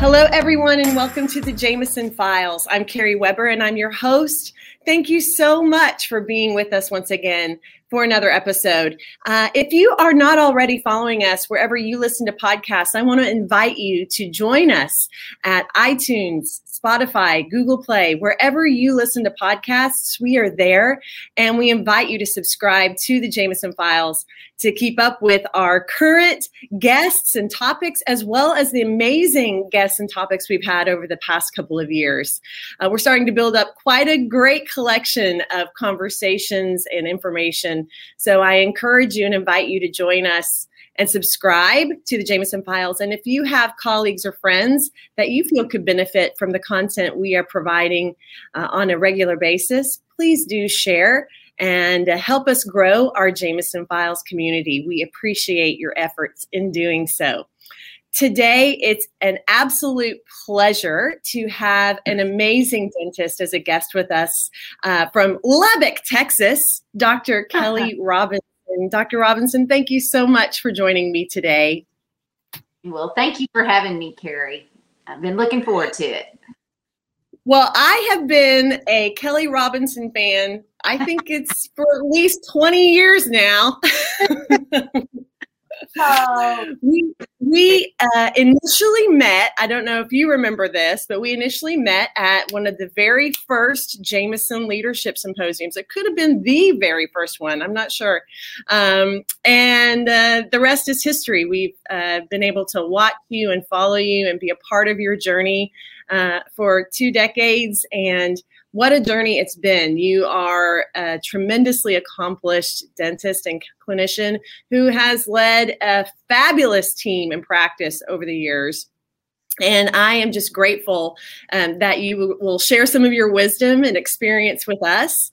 Hello, everyone, and welcome to the Jameson Files. I'm Carrie Webber, and I'm your host. Thank you so much for being with us once again for another episode. Uh, if you are not already following us wherever you listen to podcasts, I want to invite you to join us at iTunes, Spotify, Google Play, wherever you listen to podcasts, we are there. And we invite you to subscribe to the Jameson Files to keep up with our current guests and topics, as well as the amazing guests and topics we've had over the past couple of years. Uh, we're starting to build up quite a great collection of conversations and information. So I encourage you and invite you to join us and subscribe to the Jameson Files. And if you have colleagues or friends that you feel could benefit from the content we are providing uh, on a regular basis, please do share and uh, help us grow our Jameson Files community. We appreciate your efforts in doing so. Today, it's an absolute pleasure to have an amazing dentist as a guest with us uh, from Lubbock, Texas, Dr. Kelly Robinson. Dr. Robinson, thank you so much for joining me today. Well, thank you for having me, Carrie. I've been looking forward to it. Well, I have been a Kelly Robinson fan. I think it's for at least 20 years now. We we uh, initially met. I don't know if you remember this, but we initially met at one of the very first Jameson Leadership Symposiums. It could have been the very first one. I'm not sure. Um, and uh, the rest is history. We've uh, been able to watch you and follow you and be a part of your journey uh, for two decades and what a journey it's been. You are a tremendously accomplished dentist and clinician who has led a fabulous team in practice over the years. And I am just grateful um, that you will share some of your wisdom and experience with us.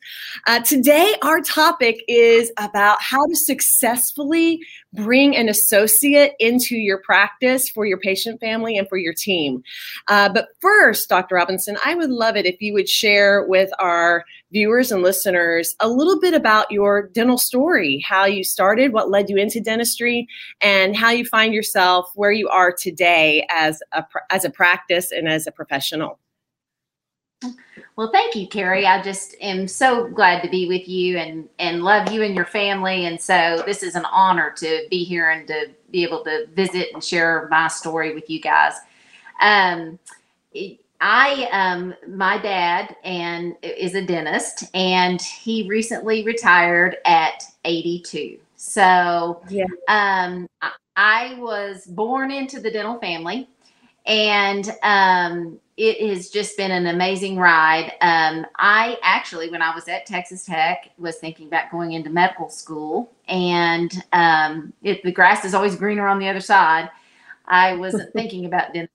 Uh, today, our topic is about how to successfully bring an associate into your practice for your patient family and for your team. Uh, but first, Dr. Robinson, I would love it if you would share with our viewers and listeners a little bit about your dental story, how you started, what led you into dentistry, and how you find yourself where you are today as a, as a practice and as a professional. Well, thank you, Carrie. I just am so glad to be with you and and love you and your family. And so this is an honor to be here and to be able to visit and share my story with you guys. Um, I um my dad and is a dentist and he recently retired at 82. So yeah. um I was born into the dental family and um it has just been an amazing ride. Um, I actually, when I was at Texas Tech, was thinking about going into medical school, and um, if the grass is always greener on the other side, I wasn't thinking about dentistry.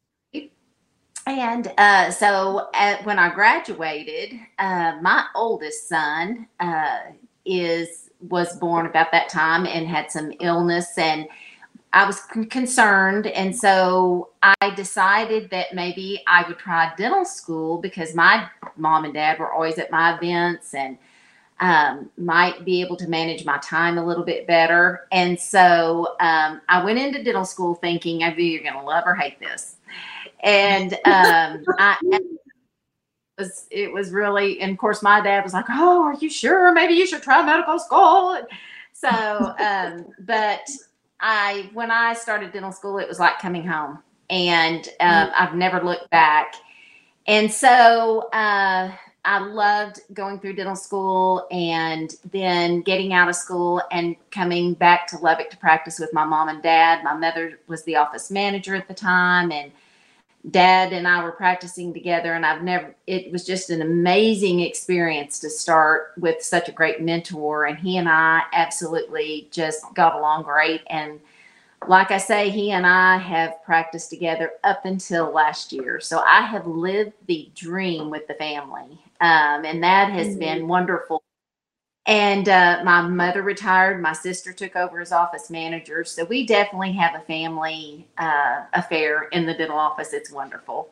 And uh, so, at, when I graduated, uh, my oldest son uh, is was born about that time and had some illness and I was concerned. And so I decided that maybe I would try dental school because my mom and dad were always at my events and um, might be able to manage my time a little bit better. And so um, I went into dental school thinking, I you're going to love or hate this. And um, I, it was, it was really, and of course, my dad was like, Oh, are you sure? Maybe you should try medical school. So, um, but I when I started dental school, it was like coming home, and um, mm-hmm. I've never looked back. And so uh, I loved going through dental school and then getting out of school and coming back to Lubbock to practice with my mom and dad. My mother was the office manager at the time, and dad and I were practicing together and I've never it was just an amazing experience to start with such a great mentor and he and I absolutely just got along great and like I say he and I have practiced together up until last year so I have lived the dream with the family um, and that has mm-hmm. been wonderful and uh, my mother retired. My sister took over as office manager. So we definitely have a family uh, affair in the dental office. It's wonderful.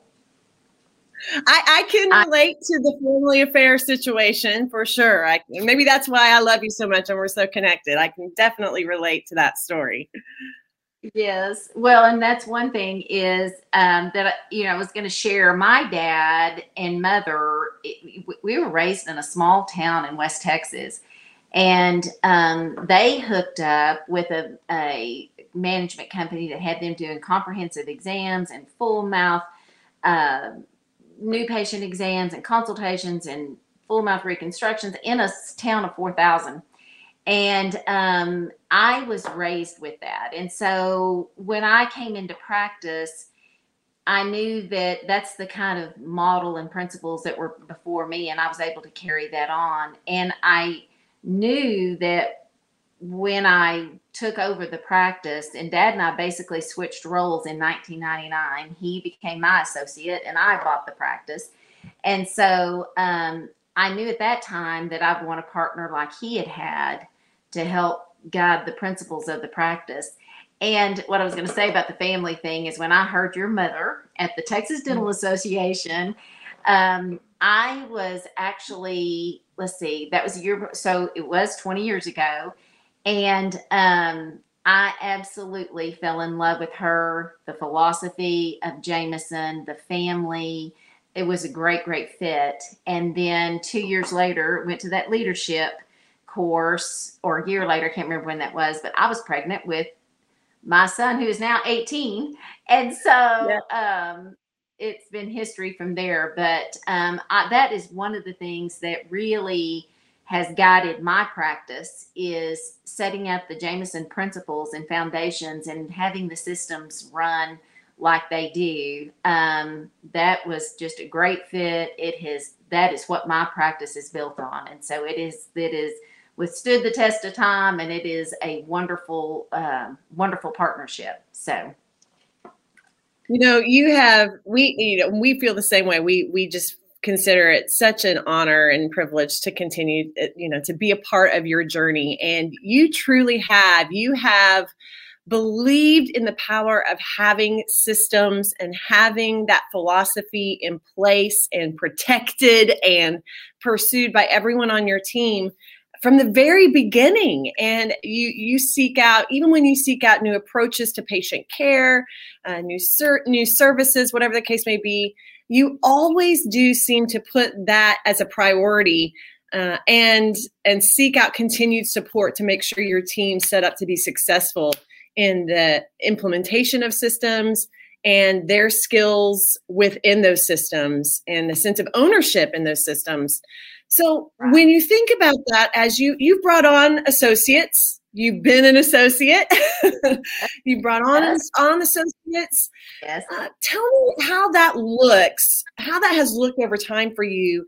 I, I can relate I, to the family affair situation for sure. I, maybe that's why I love you so much and we're so connected. I can definitely relate to that story. Yes. Well, and that's one thing is um, that, you know, I was going to share my dad and mother. We were raised in a small town in West Texas, and um, they hooked up with a, a management company that had them doing comprehensive exams and full mouth uh, new patient exams and consultations and full mouth reconstructions in a town of 4,000 and um, I was raised with that. And so when I came into practice, I knew that that's the kind of model and principles that were before me, and I was able to carry that on. And I knew that when I took over the practice, and Dad and I basically switched roles in 1999. He became my associate, and I bought the practice. And so um, I knew at that time that I'd want a partner like he had had to help guide the principles of the practice. And what I was going to say about the family thing is when I heard your mother at the Texas Dental mm-hmm. Association, um, I was actually, let's see, that was a year, so it was 20 years ago. And um, I absolutely fell in love with her, the philosophy of Jameson, the family. It was a great, great fit. And then two years later, went to that leadership course, or a year later, I can't remember when that was, but I was pregnant with my son who is now 18. And so yeah. um, it's been history from there. But um, I, that is one of the things that really has guided my practice is setting up the Jameson principles and foundations and having the systems run like they do. Um, that was just a great fit. It has that is what my practice is built on, and so it is. It is withstood the test of time, and it is a wonderful, uh, wonderful partnership. So, you know, you have we, you know, we feel the same way. We we just consider it such an honor and privilege to continue, uh, you know, to be a part of your journey, and you truly have. You have believed in the power of having systems and having that philosophy in place and protected and pursued by everyone on your team from the very beginning and you you seek out even when you seek out new approaches to patient care uh, new ser- new services whatever the case may be you always do seem to put that as a priority uh, and and seek out continued support to make sure your team set up to be successful in the implementation of systems and their skills within those systems and the sense of ownership in those systems so when you think about that, as you you've brought on associates, you've been an associate, you brought on yes. on associates. Yes. Uh, tell me how that looks, how that has looked over time for you.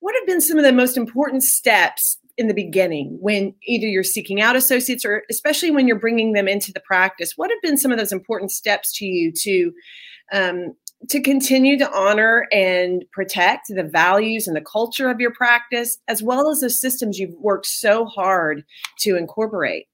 What have been some of the most important steps in the beginning when either you're seeking out associates or especially when you're bringing them into the practice? What have been some of those important steps to you to um, to continue to honor and protect the values and the culture of your practice, as well as the systems you've worked so hard to incorporate.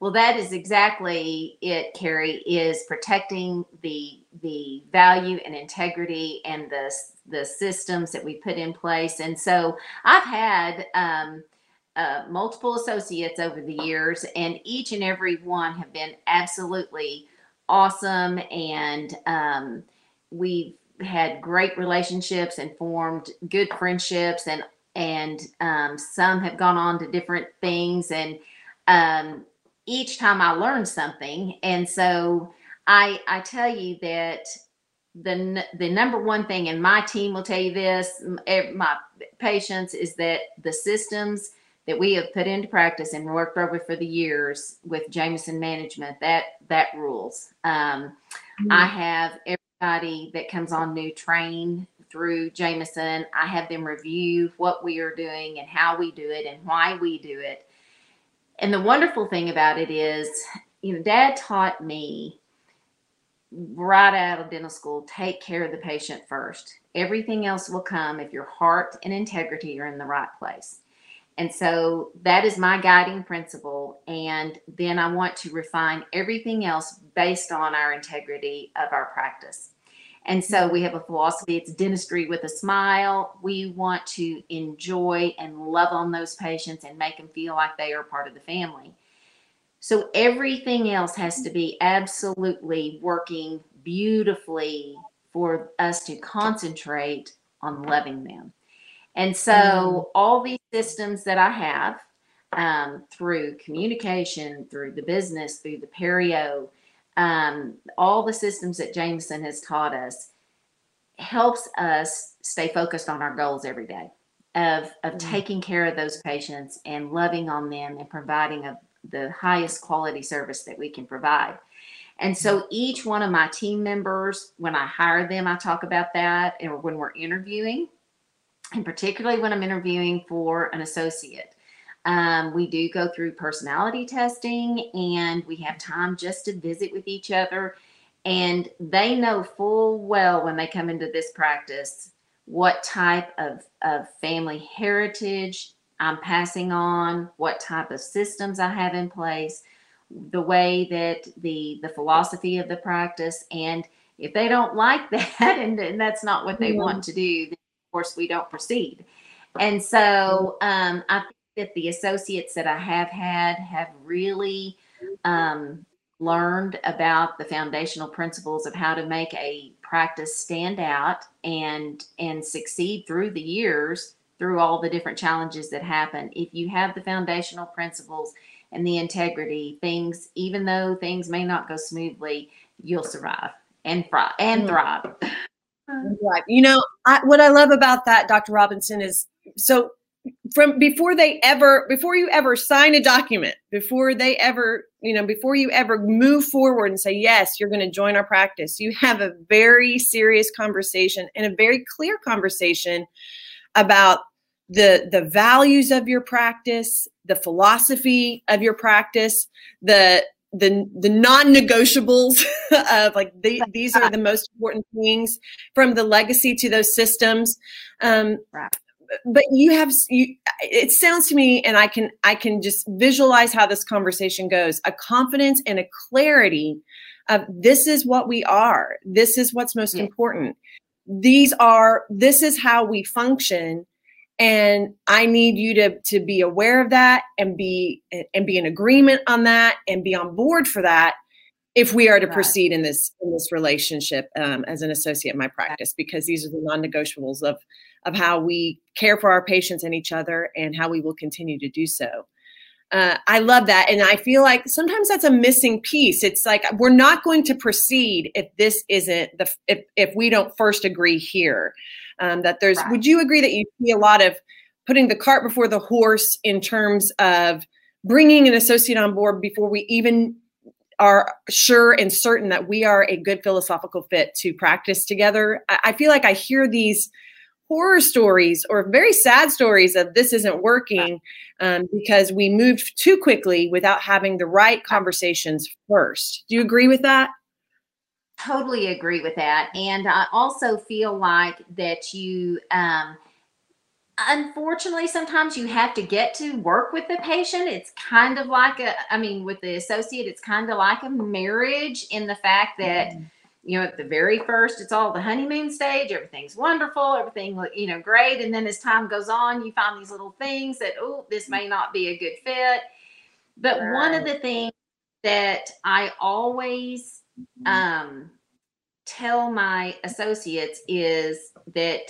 Well, that is exactly it, Carrie, is protecting the the value and integrity and the the systems that we put in place. And so I've had um, uh, multiple associates over the years, and each and every one have been absolutely awesome and um, we've had great relationships and formed good friendships and and um, some have gone on to different things and um, each time i learned something and so i i tell you that the the number one thing and my team will tell you this my patients is that the systems that we have put into practice and worked over for the years with Jameson management, that that rules. Um, mm-hmm. I have everybody that comes on new train through Jameson. I have them review what we are doing and how we do it and why we do it. And the wonderful thing about it is, you know, Dad taught me right out of dental school take care of the patient first. Everything else will come if your heart and integrity are in the right place. And so that is my guiding principle. And then I want to refine everything else based on our integrity of our practice. And so we have a philosophy it's dentistry with a smile. We want to enjoy and love on those patients and make them feel like they are part of the family. So everything else has to be absolutely working beautifully for us to concentrate on loving them. And so mm. all these systems that I have um, through communication, through the business, through the perio, um, all the systems that Jameson has taught us helps us stay focused on our goals every day of of mm. taking care of those patients and loving on them and providing a, the highest quality service that we can provide. And so each one of my team members, when I hire them, I talk about that. And when we're interviewing, and particularly when I'm interviewing for an associate, um, we do go through personality testing and we have time just to visit with each other. And they know full well when they come into this practice what type of, of family heritage I'm passing on, what type of systems I have in place, the way that the the philosophy of the practice, and if they don't like that and, and that's not what they yeah. want to do, then of course we don't proceed. And so um, I think that the associates that I have had have really um, learned about the foundational principles of how to make a practice stand out and and succeed through the years through all the different challenges that happen. If you have the foundational principles and the integrity things even though things may not go smoothly you'll survive and thrive and mm. thrive. Right. You know I, what i love about that dr robinson is so from before they ever before you ever sign a document before they ever you know before you ever move forward and say yes you're going to join our practice you have a very serious conversation and a very clear conversation about the the values of your practice the philosophy of your practice the the the non-negotiables of like the, these are the most important things from the legacy to those systems. Um, right. but you have you it sounds to me and i can i can just visualize how this conversation goes a confidence and a clarity of this is what we are. This is what's most yeah. important. These are this is how we function and i need you to to be aware of that and be and be in agreement on that and be on board for that if we are to proceed in this in this relationship um, as an associate in my practice because these are the non-negotiables of of how we care for our patients and each other and how we will continue to do so. Uh, I love that. And I feel like sometimes that's a missing piece. It's like we're not going to proceed if this isn't the, if, if we don't first agree here. Um, that there's, right. would you agree that you see a lot of putting the cart before the horse in terms of bringing an associate on board before we even are sure and certain that we are a good philosophical fit to practice together? I, I feel like I hear these horror stories or very sad stories of this isn't working um, because we moved too quickly without having the right conversations first. Do you agree with that? Totally agree with that. And I also feel like that you, um, unfortunately, sometimes you have to get to work with the patient. It's kind of like a, I mean, with the associate, it's kind of like a marriage in the fact that. Mm-hmm you know, at the very first, it's all the honeymoon stage. Everything's wonderful, everything, you know, great. And then as time goes on, you find these little things that, oh, this may not be a good fit. But right. one of the things that I always. Um, tell my associates is that,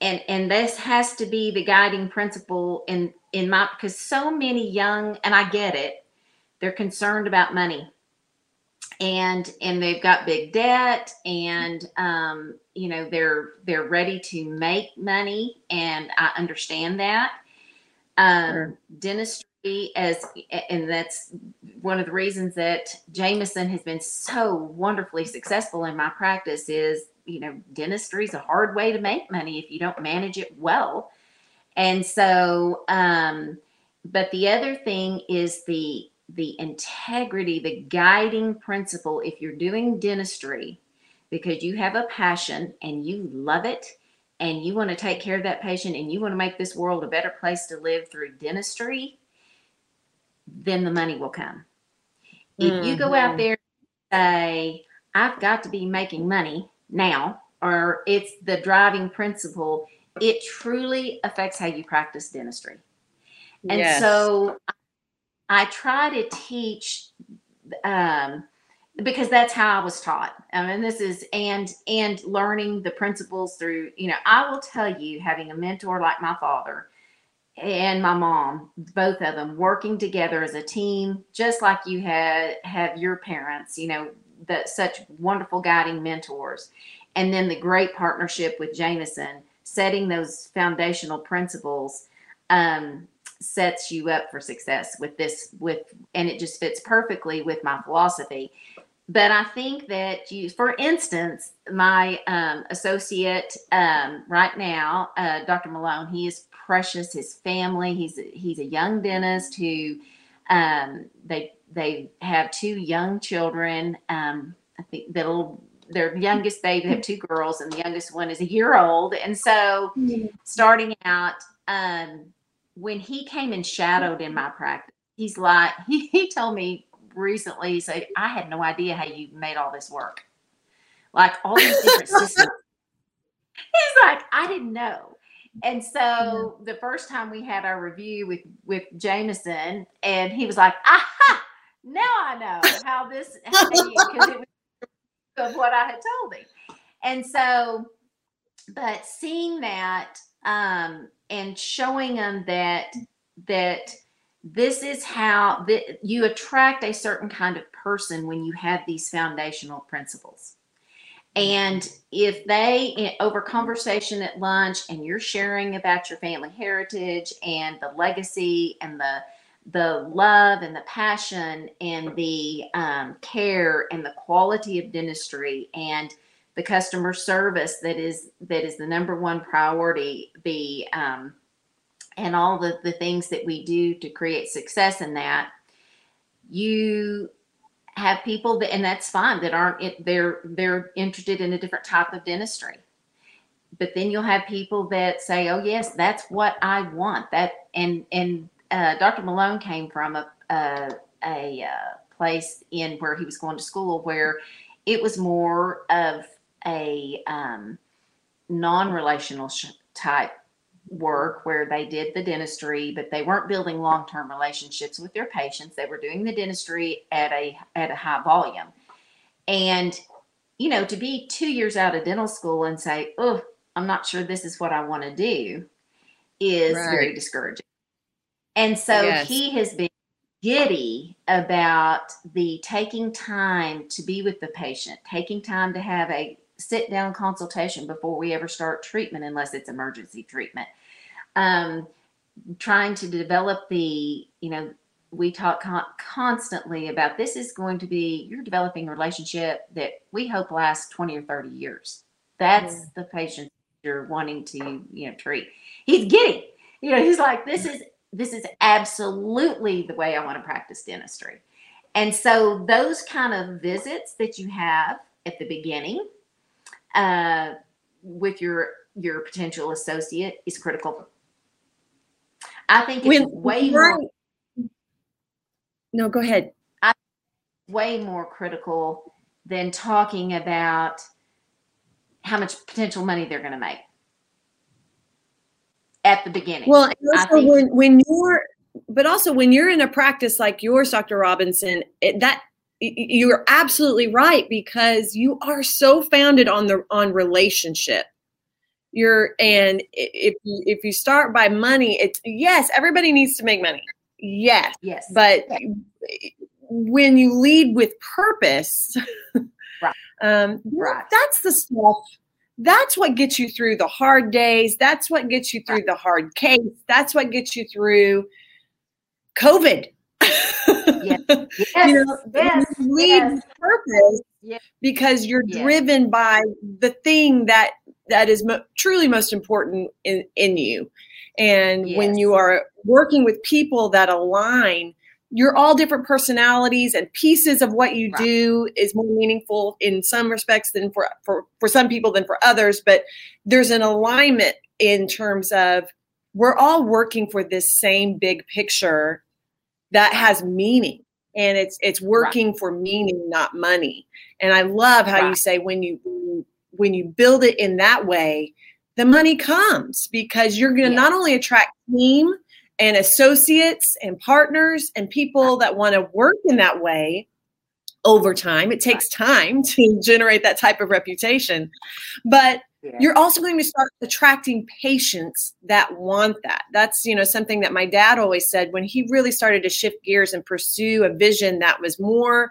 and and this has to be the guiding principle in in my because so many young, and I get it, they're concerned about money. And and they've got big debt and um, you know they're they're ready to make money and i understand that. Um, sure. dentistry as and that's one of the reasons that jameson has been so wonderfully successful in my practice is you know dentistry is a hard way to make money if you don't manage it well. And so um, but the other thing is the the integrity, the guiding principle, if you're doing dentistry because you have a passion and you love it and you want to take care of that patient and you want to make this world a better place to live through dentistry, then the money will come. Mm-hmm. If you go out mm-hmm. there and say, I've got to be making money now, or it's the driving principle, it truly affects how you practice dentistry. And yes. so I try to teach um, because that's how I was taught. I mean, this is and and learning the principles through. You know, I will tell you, having a mentor like my father and my mom, both of them working together as a team, just like you had have your parents. You know, that such wonderful guiding mentors, and then the great partnership with Jameson, setting those foundational principles. Um, sets you up for success with this with and it just fits perfectly with my philosophy but I think that you, for instance, my um, associate um, right now, uh, Dr. Malone, he is precious. His family, he's he's a young dentist who um, they they have two young children. Um, I think the little their youngest baby have two girls, and the youngest one is a year old. And so, starting out, um, when he came and shadowed in my practice, he's like he, he told me recently said, I had no idea how you made all this work. Like all these different systems. He's like, I didn't know. And so the first time we had our review with with Jameson, and he was like, "Aha! Now I know how this because it was of what I had told him." And so, but seeing that um, and showing them that that this is how the, you attract a certain kind of person when you have these foundational principles. And if they, over conversation at lunch, and you're sharing about your family heritage and the legacy and the the love and the passion and the um, care and the quality of dentistry and the customer service that is that is the number one priority, the um, and all the, the things that we do to create success in that, you have people that, and that's fine, that aren't, they're, they're interested in a different type of dentistry. But then you'll have people that say, oh, yes, that's what I want. That, and, and uh, Dr. Malone came from a, a, a uh, place in where he was going to school where it was more of a um, non-relational type work where they did the dentistry, but they weren't building long-term relationships with their patients. They were doing the dentistry at a at a high volume. And you know, to be 2 years out of dental school and say, "Oh, I'm not sure this is what I want to do," is right. very discouraging. And so yes. he has been giddy about the taking time to be with the patient, taking time to have a sit down consultation before we ever start treatment, unless it's emergency treatment um, trying to develop the, you know, we talk con- constantly about this is going to be you're developing a relationship that we hope lasts 20 or 30 years. That's yeah. the patient you're wanting to, you know, treat. He's giddy. You know, he's like, this is this is absolutely the way I want to practice dentistry. And so those kind of visits that you have at the beginning uh, with your your potential associate is critical I think it's when, way more. No, go ahead. I, way more critical than talking about how much potential money they're going to make at the beginning. Well, also when when you're, but also when you're in a practice like yours, Dr. Robinson, it, that you're absolutely right because you are so founded on the on relationship you're and if you if you start by money it's yes everybody needs to make money yes yes but when you lead with purpose right. um right. that's the stuff that's what gets you through the hard days that's what gets you through the hard case that's what gets you through covid yes. Yes. you know, yes. lead yes. purpose yes. because you're yes. driven by the thing that that is mo- truly most important in, in you. And yes. when you are working with people that align, you're all different personalities and pieces of what you right. do is more meaningful in some respects than for, for for some people than for others but there's an alignment in terms of we're all working for this same big picture that has meaning and it's it's working right. for meaning not money and i love how right. you say when you when you build it in that way, the money comes because you're going to yeah. not only attract team and associates and partners and people that want to work in that way over time. It takes time to generate that type of reputation. But yeah. you're also going to start attracting patients that want that. That's, you know, something that my dad always said when he really started to shift gears and pursue a vision that was more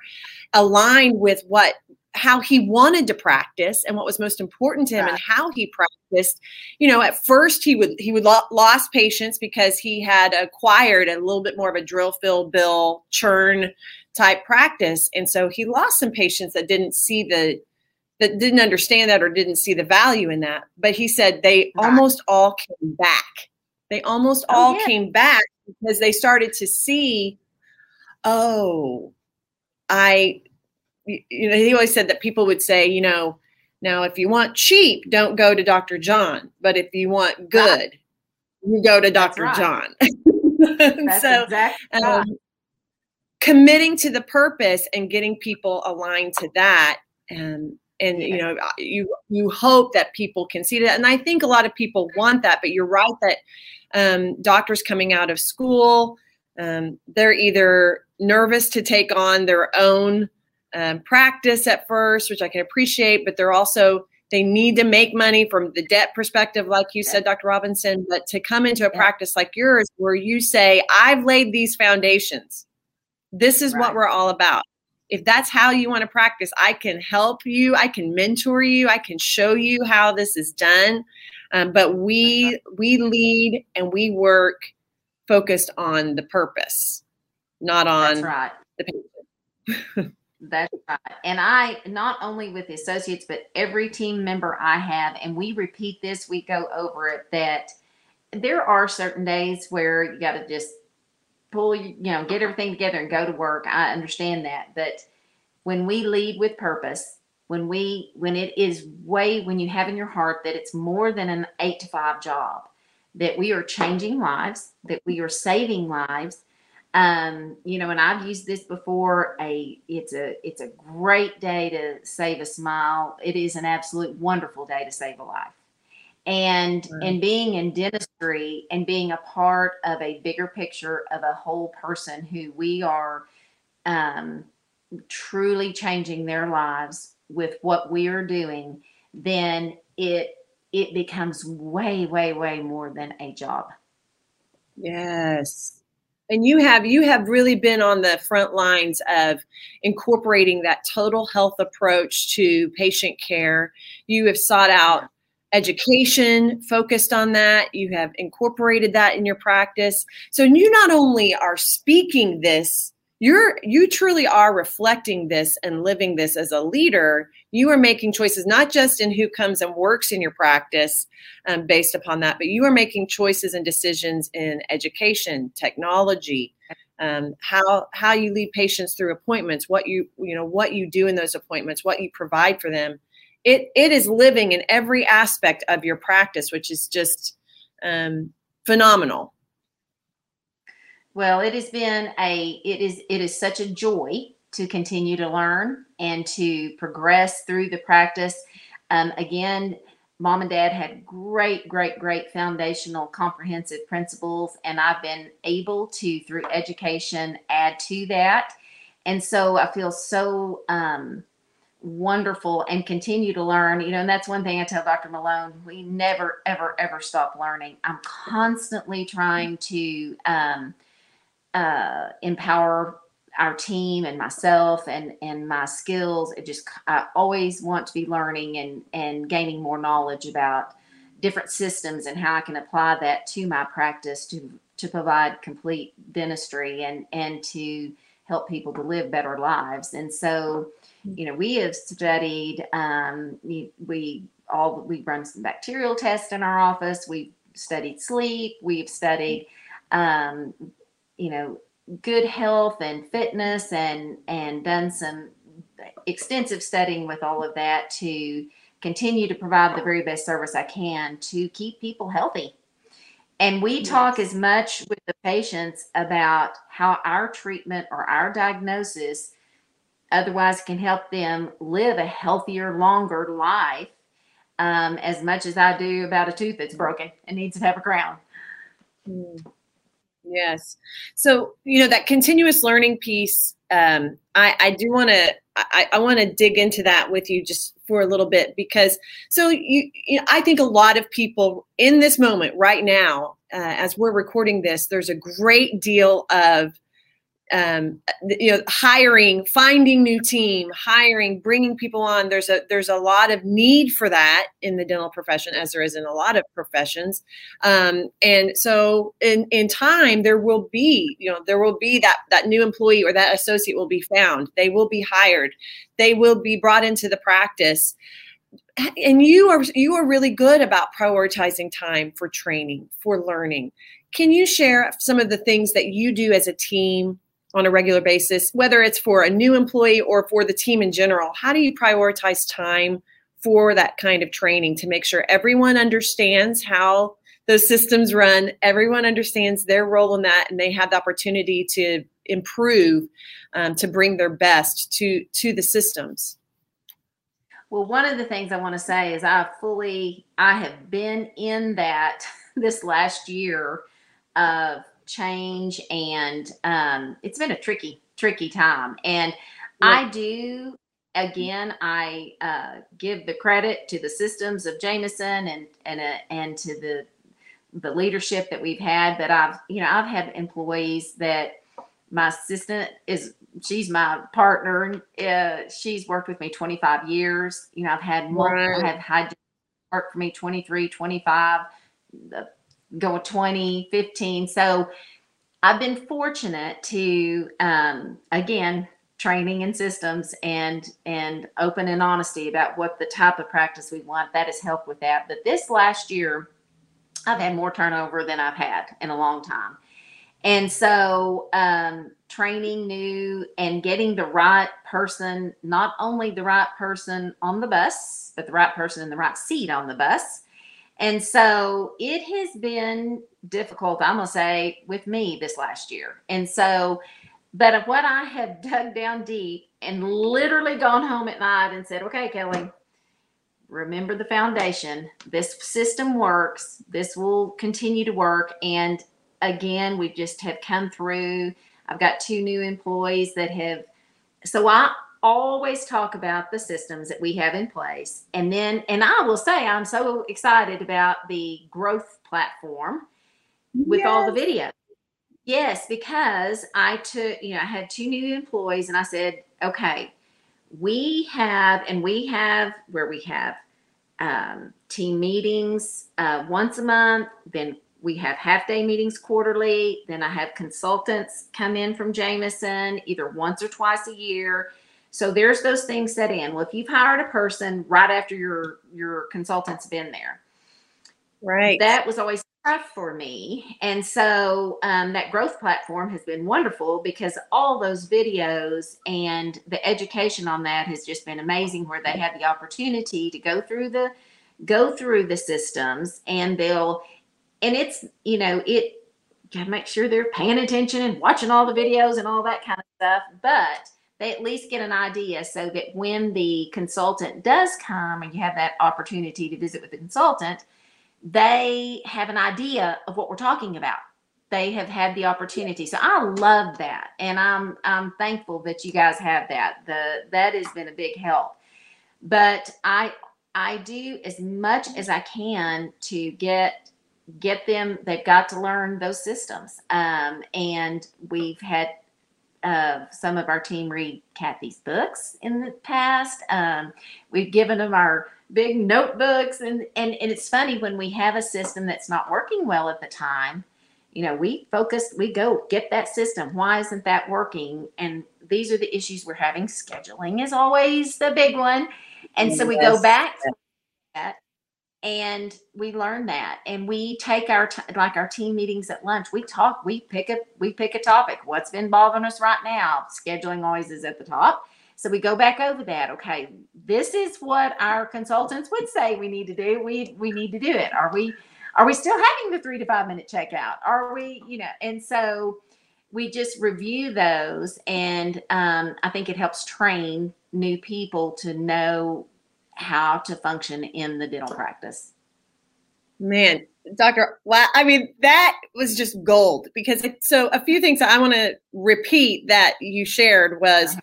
aligned with what how he wanted to practice and what was most important to him right. and how he practiced you know at first he would he would lo- lost patients because he had acquired a little bit more of a drill fill bill churn type practice and so he lost some patients that didn't see the that didn't understand that or didn't see the value in that but he said they almost all came back they almost oh, all yeah. came back because they started to see oh i you know, he always said that people would say, you know, now if you want cheap, don't go to Dr. John, but if you want good, you go to Dr. Right. John. so, exactly um, committing to the purpose and getting people aligned to that, and and you know, you you hope that people can see that, and I think a lot of people want that. But you're right that um, doctors coming out of school, um, they're either nervous to take on their own um, practice at first, which I can appreciate, but they're also they need to make money from the debt perspective, like you said, Dr. Robinson. But to come into a practice like yours, where you say, "I've laid these foundations. This is right. what we're all about." If that's how you want to practice, I can help you. I can mentor you. I can show you how this is done. Um, but we we lead and we work focused on the purpose, not on right. the patient. That's right. And I, not only with the associates, but every team member I have, and we repeat this, we go over it, that there are certain days where you got to just pull, you know, get everything together and go to work. I understand that. But when we lead with purpose, when we, when it is way, when you have in your heart that it's more than an eight to five job, that we are changing lives, that we are saving lives, um, you know, and I've used this before. A it's a it's a great day to save a smile. It is an absolute wonderful day to save a life. And right. and being in dentistry and being a part of a bigger picture of a whole person who we are um, truly changing their lives with what we are doing, then it it becomes way way way more than a job. Yes and you have you have really been on the front lines of incorporating that total health approach to patient care. You have sought out education focused on that. You have incorporated that in your practice. So you not only are speaking this you're you truly are reflecting this and living this as a leader. You are making choices not just in who comes and works in your practice um, based upon that but you are making choices and decisions in education technology um, how how you lead patients through appointments what you you know what you do in those appointments what you provide for them. It it is living in every aspect of your practice which is just um, phenomenal well, it has been a it is it is such a joy to continue to learn and to progress through the practice. Um, again, mom and dad had great, great, great foundational comprehensive principles, and I've been able to, through education, add to that. And so I feel so um, wonderful and continue to learn. You know, and that's one thing I tell Dr. Malone we never, ever, ever stop learning. I'm constantly trying to. Um, uh, empower our team and myself and and my skills. It just i always want to be learning and and gaining more knowledge about different systems and how i can apply that to my practice to to provide complete dentistry and and to help people to live better lives. And so you know we have studied um, we, we all we run some bacterial tests in our office. We've studied sleep. We've studied um, you know good health and fitness and and done some extensive studying with all of that to continue to provide the very best service I can to keep people healthy. And we talk as much with the patients about how our treatment or our diagnosis otherwise can help them live a healthier, longer life um, as much as I do about a tooth that's broken and needs to have a crown. Mm. Yes. So, you know, that continuous learning piece, um, I, I do want to, I, I want to dig into that with you just for a little bit because, so you, you know, I think a lot of people in this moment right now, uh, as we're recording this, there's a great deal of um, you know hiring finding new team hiring bringing people on. There's a there's a lot of need for that in the dental profession as there is in a lot of professions. Um, and so in in time there will be you know there will be that that new employee or that associate will be found. They will be hired. They will be brought into the practice. And you are you are really good about prioritizing time for training for learning. Can you share some of the things that you do as a team on a regular basis, whether it's for a new employee or for the team in general? How do you prioritize time for that kind of training to make sure everyone understands how those systems run, everyone understands their role in that, and they have the opportunity to improve, um, to bring their best to to the systems? Well, one of the things I want to say is I fully I have been in that this last year of change and um, it's been a tricky tricky time. And i do again i uh, give the credit to the systems of jameson and and uh, and to the the leadership that we've had but i've you know i've had employees that my assistant is she's my partner uh, she's worked with me 25 years. You know i've had more right. i have had work for me 23 25 go 20, 15. So I've been fortunate to, um, again, training and systems and and open and honesty about what the type of practice we want. That has helped with that. But this last year i've had more turnover than i've had in a long time. And so um, training new and getting the right person not only the right person on the bus but the right person in the right seat on the bus and so it has been difficult, I'm going to say, with me this last year. And so, but what I have dug down deep and literally gone home at night and said, okay, Kelly, remember the foundation. This system works. This will continue to work. And again, we just have come through. I've got two new employees that have, so I, always talk about the systems that we have in place. And then, and I will say, I'm so excited about the growth platform with yes. all the videos. Yes, because I took, you know, I had two new employees and I said, okay, we have, and we have where we have um, team meetings uh, once a month, then we have half day meetings quarterly. Then I have consultants come in from Jameson either once or twice a year. So there's those things set in. Well, if you've hired a person right after your your consultant's been there, right? That was always tough for me, and so um, that growth platform has been wonderful because all those videos and the education on that has just been amazing. Where they have the opportunity to go through the go through the systems, and they'll and it's you know it got to make sure they're paying attention and watching all the videos and all that kind of stuff, but they at least get an idea so that when the consultant does come and you have that opportunity to visit with the consultant, they have an idea of what we're talking about. They have had the opportunity. So I love that. And I'm I'm thankful that you guys have that. The that has been a big help. But I I do as much as I can to get get them they've got to learn those systems um, and we've had uh, some of our team read Cathy's books in the past. Um, we've given them our big notebooks, and, and and it's funny when we have a system that's not working well at the time. You know, we focus, we go get that system. Why isn't that working? And these are the issues we're having. Scheduling is always the big one, and so we go back to that and we learn that. And we take our t- like our team meetings at lunch we talk we pick a we pick a topic. What's been bothering us right now? Scheduling always is at the top. So we go back over that. Okay this is what our consultants would say we need to do. We we need to do it. Are we are we still having the three to five minute checkout? Are we you know and so we just review those and um, i think it helps train new people to know how to function in the dental practice. Man, Dr. I mean, that was just gold because it, so a few things I want to repeat that you shared was uh-huh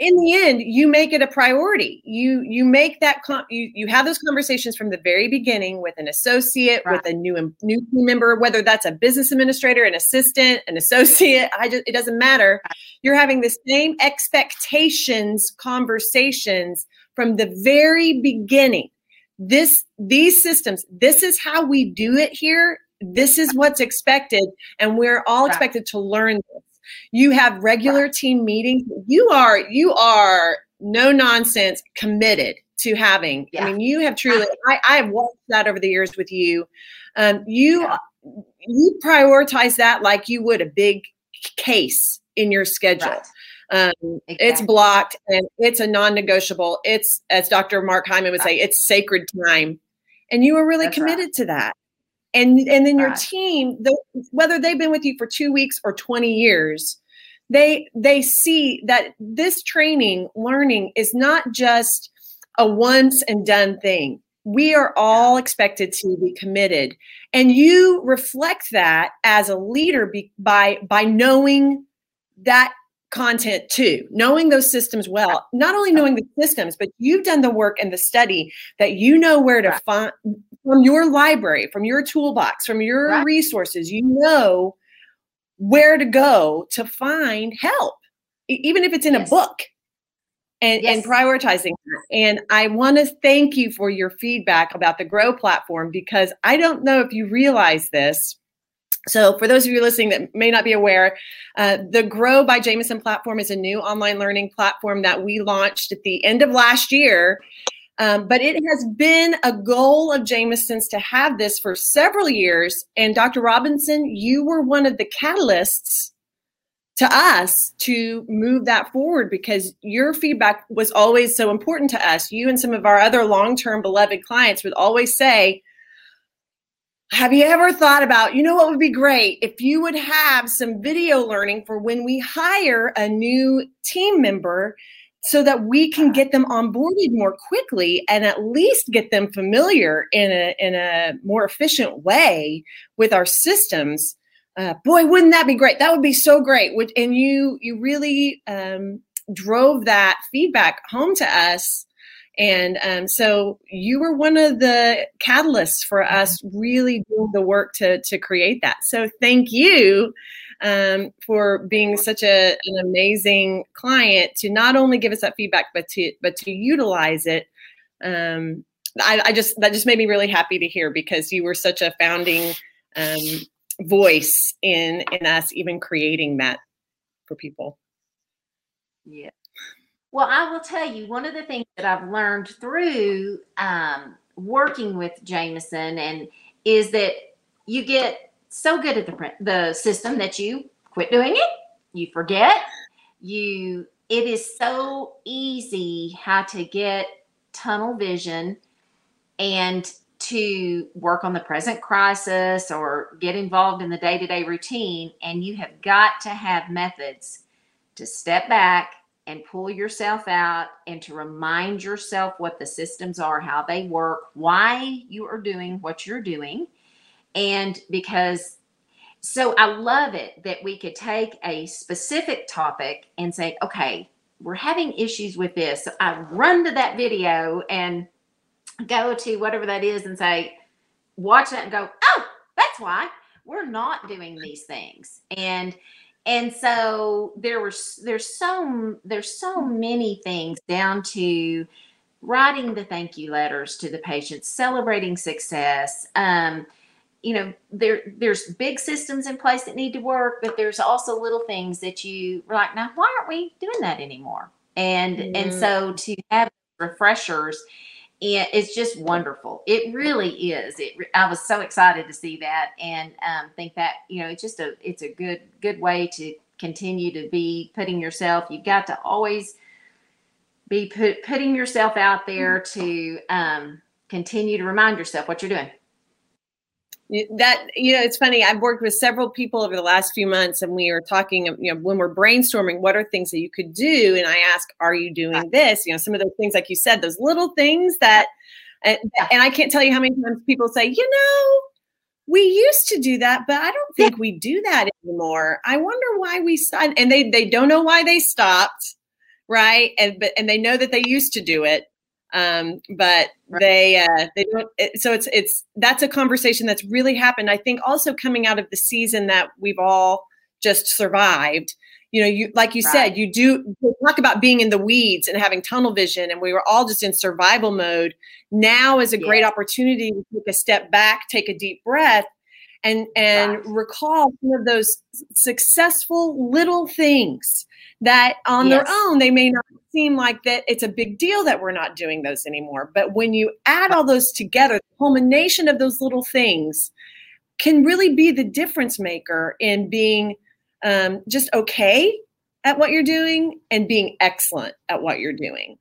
in the end you make it a priority you you make that con- you you have those conversations from the very beginning with an associate right. with a new new team member whether that's a business administrator an assistant an associate i just it doesn't matter you're having the same expectations conversations from the very beginning this these systems this is how we do it here this is what's expected and we're all expected to learn this you have regular team meetings. You are you are no nonsense committed to having. Yeah. I mean, you have truly. I, I have watched that over the years with you. Um, you yeah. you prioritize that like you would a big case in your schedule. Right. Um, exactly. It's blocked and it's a non-negotiable. It's as Dr. Mark Hyman would say, it's sacred time, and you are really That's committed right. to that and and then your right. team whether they've been with you for two weeks or 20 years they they see that this training learning is not just a once and done thing we are all expected to be committed and you reflect that as a leader be, by by knowing that content too knowing those systems well not only knowing the systems but you've done the work and the study that you know where to find from your library, from your toolbox, from your right. resources, you know where to go to find help, even if it's in yes. a book. And, yes. and prioritizing that. And I want to thank you for your feedback about the Grow platform because I don't know if you realize this. So, for those of you listening that may not be aware, uh, the Grow by Jameson platform is a new online learning platform that we launched at the end of last year. Um, but it has been a goal of Jameson's to have this for several years. And Dr. Robinson, you were one of the catalysts to us to move that forward because your feedback was always so important to us. You and some of our other long term beloved clients would always say, have you ever thought about, you know, what would be great if you would have some video learning for when we hire a new team member so that we can get them onboarded more quickly and at least get them familiar in a in a more efficient way with our systems. Uh, boy, wouldn't that be great? That would be so great. And you you really um, drove that feedback home to us. And um, so you were one of the catalysts for us really doing the work to, to create that. So thank you um, for being such a, an amazing client to not only give us that feedback, but to but to utilize it. Um, I, I, just that just made me really happy to hear because you were such a founding um, voice in in us even creating that for people. Yeah. Well, I will tell you one of the things that I've learned through um, working with Jameson and is that you get so good at the the system that you quit doing it. You forget. You it is so easy how to get tunnel vision and to work on the present crisis or get involved in the day-to-day routine and you have got to have methods to step back and pull yourself out and to remind yourself what the systems are, how they work, why you are doing what you're doing and because so I love it that we could take a specific topic and say, okay, we're having issues with this. So I run to that video and go to whatever that is and say, watch that and go, oh, that's why we're not doing these things. And and so there were there's so there's so many things down to writing the thank you letters to the patients, celebrating success, um, you know there there's big systems in place that need to work but there's also little things that you were like now why aren't we doing that anymore and mm-hmm. and so to have refreshers it's just wonderful. It really is. It i was so excited to see that and um, think that you know it's just a it's a good good way to continue to be putting yourself you've got to always be put, putting yourself out there to um, continue to remind yourself what you're doing that you know it's funny i've worked with several people over the last few months and we are talking you know when we're brainstorming what are things that you could do and i ask are you doing this you know some of those things like you said those little things that and, and i can't tell you how many times people say you know we used to do that, but I don't think we do that anymore. I wonder why we stopped. And they they don't know why they stopped, right? And but and they know that they used to do it, um, but right. they uh, they don't. It, so it's it's that's a conversation that's really happened. I think also coming out of the season that we've all just survived you know you like you right. said you do talk about being in the weeds and having tunnel vision and we were all just in survival mode now is a yes. great opportunity to take a step back take a deep breath and and recall some of those successful little things that on yes. their own they may not seem like that it's a big deal that we're not doing those anymore but when you add all those together the culmination of those little things can really be the difference maker in being um, just okay at what you're doing and being excellent at what you're doing.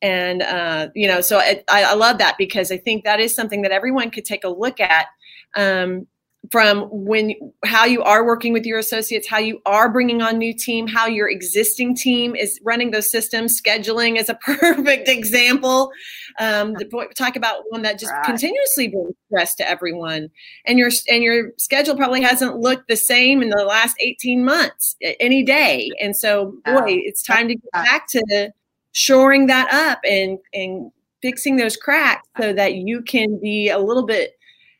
And, uh, you know, so it, I, I, love that because I think that is something that everyone could take a look at um, from when how you are working with your associates how you are bringing on new team how your existing team is running those systems. Scheduling is a perfect example. Um, talk about one that just right. continuously brings stress to everyone. And your and your schedule probably hasn't looked the same in the last 18 months any day. And so boy it's time to get back to shoring that up and and fixing those cracks so that you can be a little bit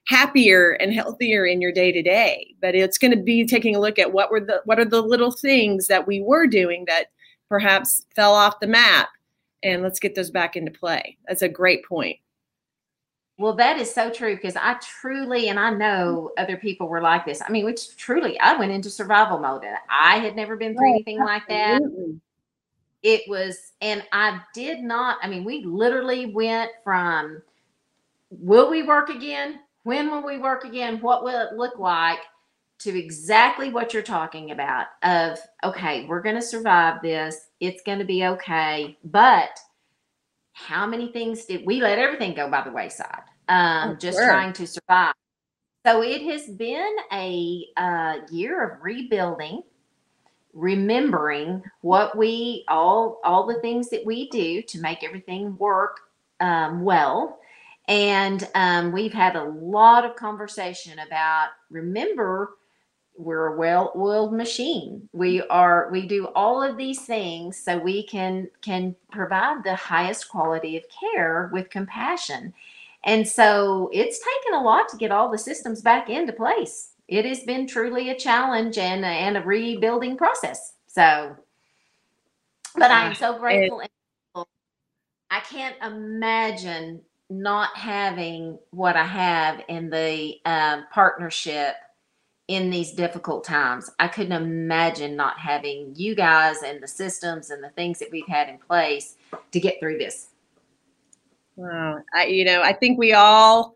happier and healthier in your day to day but it's going to be taking a look at what were the what are the little things that we were doing that perhaps fell off the map and let's get those back into play. That's a great point. Well that is so true because i truly and i know mm-hmm. other people were like this. I mean which truly i went into survival mode and i had never been through anything like that. it was and i did not i mean we literally went from will we work again when will we work again? What will it look like? To exactly what you're talking about of okay, we're going to survive this. It's going to be okay. But how many things did we let everything go by the wayside? Um, oh, just sure. trying to survive. So it has been a uh, year of rebuilding, remembering what we all all the things that we do to make everything work um, well and um, we've had a lot of conversation about remember, we're a well oiled machine. We are we do all of these things so we can can provide the highest quality of care with compassion. And so it's taken a lot to get all the systems back into place. It has been truly a challenge and, and a rebuilding process. So, but I am so grateful. I can't imagine not having what I have in the um, partnership in these difficult times. I couldn't imagine not having you guys and the systems and the things that we've had in place to get through this. Wow, I, you know, I think we all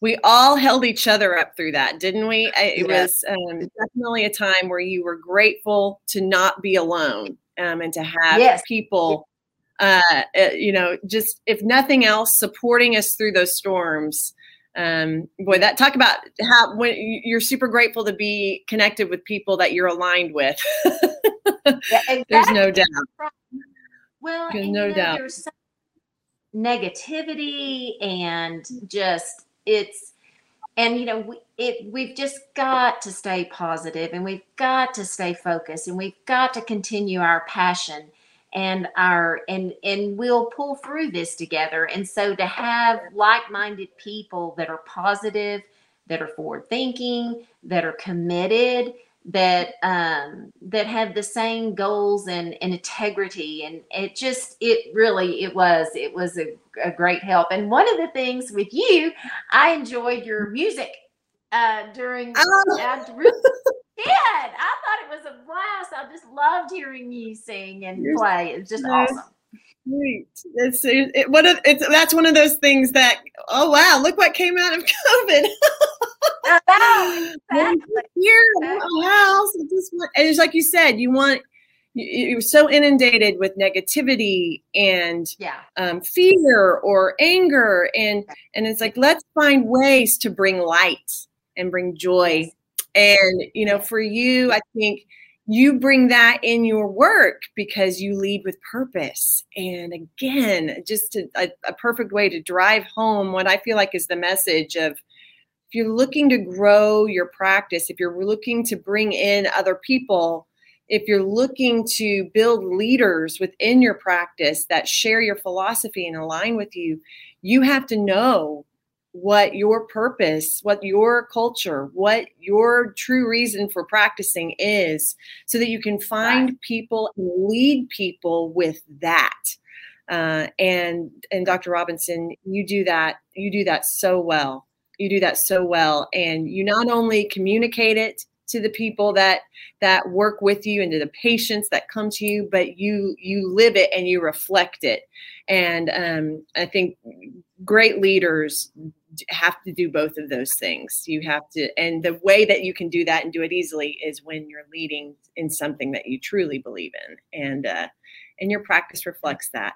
we all held each other up through that, didn't we? It was um, definitely a time where you were grateful to not be alone um, and to have yes. people uh, uh, you know, just if nothing else, supporting us through those storms. Um, boy, that talk about how when you're super grateful to be connected with people that you're aligned with. yeah, exactly. There's no doubt. Well, there's no know, doubt. There's negativity and just it's and you know we it we've just got to stay positive and we've got to stay focused and we've got to continue our passion and our and and we'll pull through this together and so to have like-minded people that are positive that are forward thinking that are committed that um that have the same goals and, and integrity and it just it really it was it was a, a great help and one of the things with you i enjoyed your music uh during oh. Did. I thought it was a blast. I just loved hearing you sing and You're play. It's just awesome. Sweet. It's it, what a, it's that's one of those things that oh wow look what came out of COVID. exactly. Here exactly. house, it just and it's like you said, you want you're so inundated with negativity and yeah. um, fear or anger and and it's like let's find ways to bring light and bring joy and, you know, for you, I think you bring that in your work because you lead with purpose. And again, just a, a, a perfect way to drive home what I feel like is the message of if you're looking to grow your practice, if you're looking to bring in other people, if you're looking to build leaders within your practice that share your philosophy and align with you, you have to know what your purpose, what your culture, what your true reason for practicing is, so that you can find right. people and lead people with that. Uh, and and Dr. Robinson, you do that. You do that so well. You do that so well, and you not only communicate it to the people that that work with you and to the patients that come to you but you you live it and you reflect it and um, i think great leaders have to do both of those things. You have to and the way that you can do that and do it easily is when you're leading in something that you truly believe in. And uh, and your practice reflects that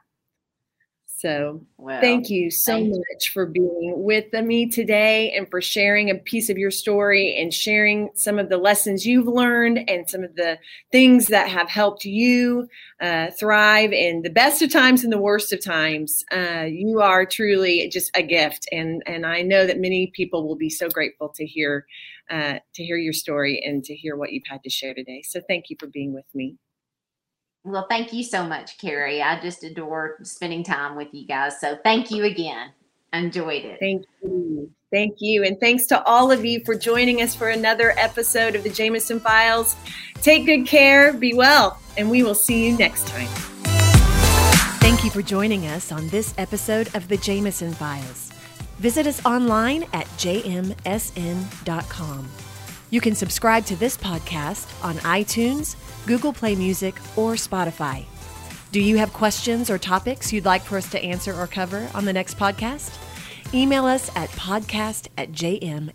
so thank you so thank much you. for being with me today and for sharing a piece of your story and sharing some of the lessons you've learned and some of the things that have helped you uh, thrive in the best of times and the worst of times. Uh, you are truly just a gift, and and I know that many people will be so grateful to hear uh, to hear your story and to hear what you've had to share today. So thank you for being with me. Well, thank you so much, Carrie. I just adore spending time with you guys. So thank you again. enjoyed it. Thank you. Thank you. And thanks to all of you for joining us for another episode of the Jameson Files. Take good care, be well, and we will see you next time. Thank you for joining us on this episode of the Jameson Files. Visit us online at jmsn.com. You can subscribe to this podcast on iTunes, Google Play Music, or Spotify. Do you have questions or topics you'd like for us to answer or cover on the next podcast? Email us at podcast at jmsn.com.